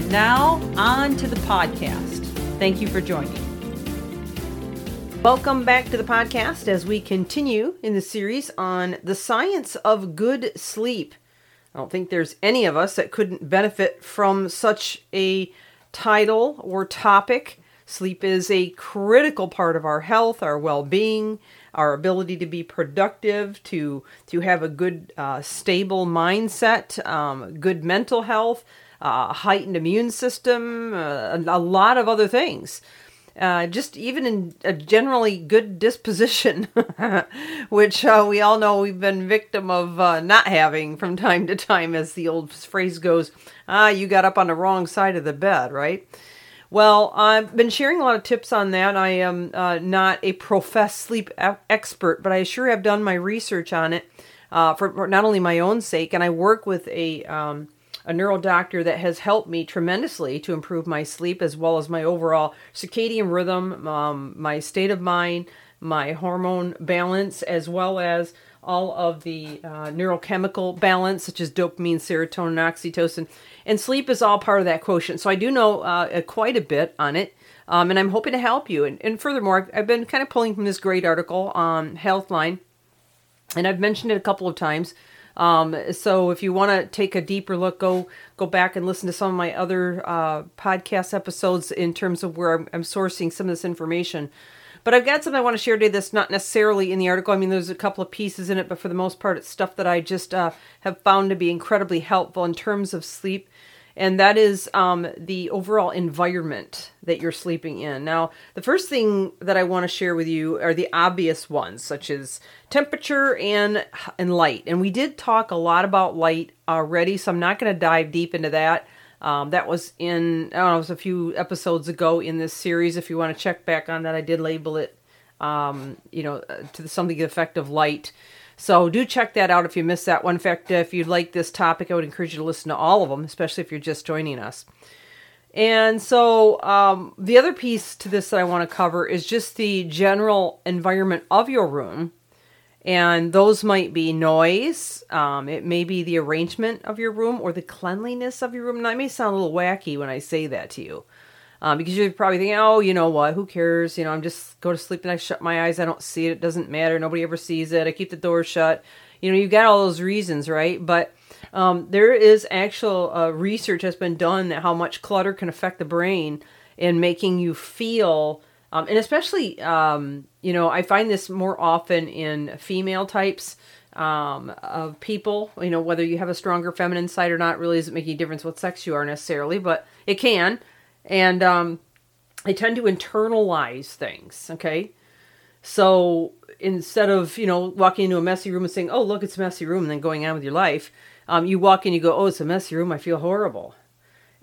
And now, on to the podcast. Thank you for joining. Welcome back to the podcast as we continue in the series on the science of good sleep. I don't think there's any of us that couldn't benefit from such a title or topic. Sleep is a critical part of our health, our well being, our ability to be productive, to, to have a good, uh, stable mindset, um, good mental health, uh, heightened immune system, uh, a, lot of other things uh, just even in a generally good disposition, which uh, we all know we've been victim of uh, not having from time to time, as the old phrase goes, ah, you got up on the wrong side of the bed, right? Well, I've been sharing a lot of tips on that. I am uh, not a professed sleep expert, but I sure have done my research on it uh, for, for, not only my own sake, and I work with a um, a neuro doctor that has helped me tremendously to improve my sleep as well as my overall circadian rhythm, um, my state of mind, my hormone balance, as well as all of the uh, neurochemical balance, such as dopamine, serotonin, oxytocin. And sleep is all part of that quotient. So I do know uh, quite a bit on it. Um, and I'm hoping to help you. And, and furthermore, I've been kind of pulling from this great article on Healthline, and I've mentioned it a couple of times. Um, so if you want to take a deeper look, go go back and listen to some of my other uh, podcast episodes in terms of where I'm, I'm, sourcing some of this information. But I've got something I want to share today that's not necessarily in the article. I mean, there's a couple of pieces in it, but for the most part, it's stuff that I just uh, have found to be incredibly helpful in terms of sleep and that is um, the overall environment that you're sleeping in. Now, the first thing that I want to share with you are the obvious ones, such as temperature and and light. And we did talk a lot about light already, so I'm not going to dive deep into that. Um, that was in I don't know, it was a few episodes ago in this series. If you want to check back on that, I did label it, um, you know, uh, to something the effect of light. So do check that out if you missed that one. In fact, if you like this topic, I would encourage you to listen to all of them, especially if you're just joining us. And so um, the other piece to this that I want to cover is just the general environment of your room. And those might be noise, um, it may be the arrangement of your room or the cleanliness of your room. And I may sound a little wacky when I say that to you um, because you're probably thinking, oh, you know what? Who cares? You know, I'm just go to sleep and I shut my eyes. I don't see it. It doesn't matter. Nobody ever sees it. I keep the door shut. You know, you've got all those reasons, right? But um, there is actual uh, research has been done that how much clutter can affect the brain in making you feel, um, and especially, um, you know, I find this more often in female types um, of people. You know, whether you have a stronger feminine side or not really doesn't make any difference what sex you are necessarily, but it can and um, I tend to internalize things. Okay, so instead of you know walking into a messy room and saying, "Oh, look, it's a messy room," and then going on with your life, um, you walk in, you go, "Oh, it's a messy room. I feel horrible,"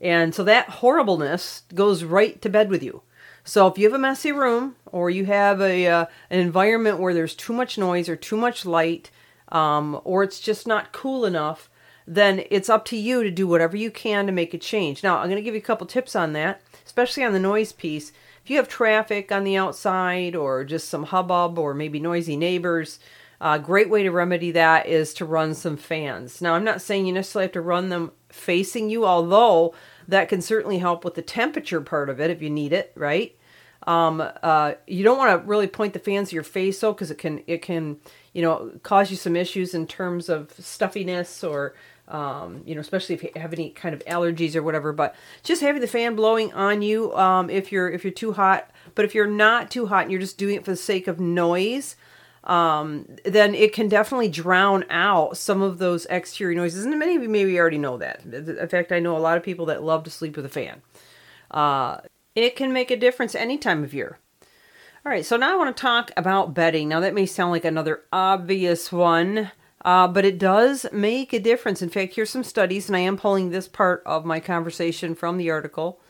and so that horribleness goes right to bed with you. So if you have a messy room or you have a uh, an environment where there's too much noise or too much light, um, or it's just not cool enough, then it's up to you to do whatever you can to make a change. Now, I'm going to give you a couple tips on that, especially on the noise piece. If you have traffic on the outside or just some hubbub or maybe noisy neighbors, a great way to remedy that is to run some fans. Now, I'm not saying you necessarily have to run them facing you, although that can certainly help with the temperature part of it if you need it, right? Um, uh, you don't want to really point the fans to your face though, because it can it can you know cause you some issues in terms of stuffiness or um, you know, especially if you have any kind of allergies or whatever. But just having the fan blowing on you um, if you're if you're too hot. But if you're not too hot and you're just doing it for the sake of noise, um, then it can definitely drown out some of those exterior noises. And many of you maybe already know that. In fact, I know a lot of people that love to sleep with a fan. Uh, it can make a difference any time of year. All right, so now I want to talk about bedding. Now, that may sound like another obvious one. Uh, but it does make a difference. In fact, here's some studies, and I am pulling this part of my conversation from the article.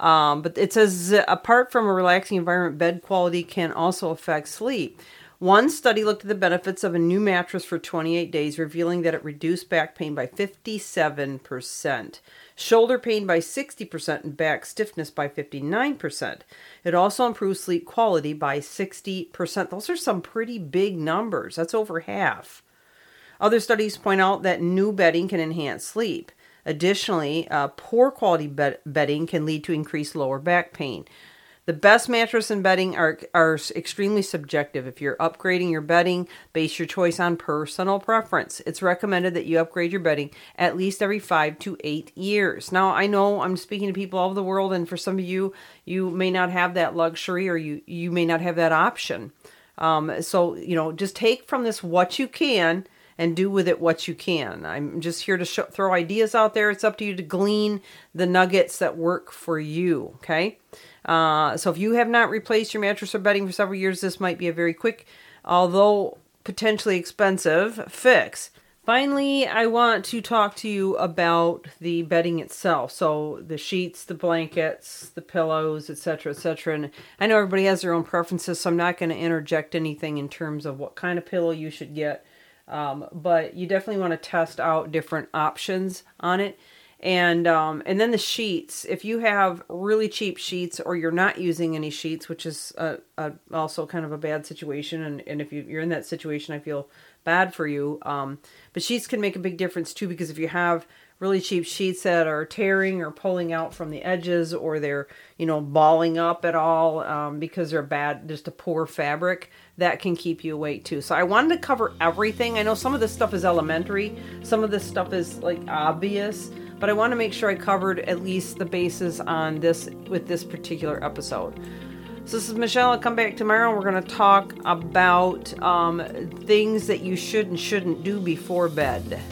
Um, but it says apart from a relaxing environment, bed quality can also affect sleep. One study looked at the benefits of a new mattress for 28 days, revealing that it reduced back pain by 57%, shoulder pain by 60%, and back stiffness by 59%. It also improved sleep quality by 60%. Those are some pretty big numbers. That's over half. Other studies point out that new bedding can enhance sleep. Additionally, uh, poor quality bed- bedding can lead to increased lower back pain. The best mattress and bedding are, are extremely subjective. If you're upgrading your bedding, base your choice on personal preference. It's recommended that you upgrade your bedding at least every five to eight years. Now, I know I'm speaking to people all over the world, and for some of you, you may not have that luxury or you, you may not have that option. Um, so, you know, just take from this what you can and do with it what you can. I'm just here to show, throw ideas out there. It's up to you to glean the nuggets that work for you. Okay. Uh, so if you have not replaced your mattress or bedding for several years, this might be a very quick, although potentially expensive, fix. Finally, I want to talk to you about the bedding itself. So the sheets, the blankets, the pillows, etc., etc. And I know everybody has their own preferences, so I'm not going to interject anything in terms of what kind of pillow you should get. Um, but you definitely want to test out different options on it. And um, and then the sheets. If you have really cheap sheets or you're not using any sheets which is a, a, also kind of a bad situation and, and if you, you're in that situation i feel bad for you um, but sheets can make a big difference too because if you have really cheap sheets that are tearing or pulling out from the edges or they're you know balling up at all um, because they're bad just a poor fabric that can keep you awake too so i wanted to cover everything i know some of this stuff is elementary some of this stuff is like obvious but I want to make sure I covered at least the bases on this with this particular episode. So this is Michelle. I'll come back tomorrow. and We're going to talk about um, things that you should and shouldn't do before bed.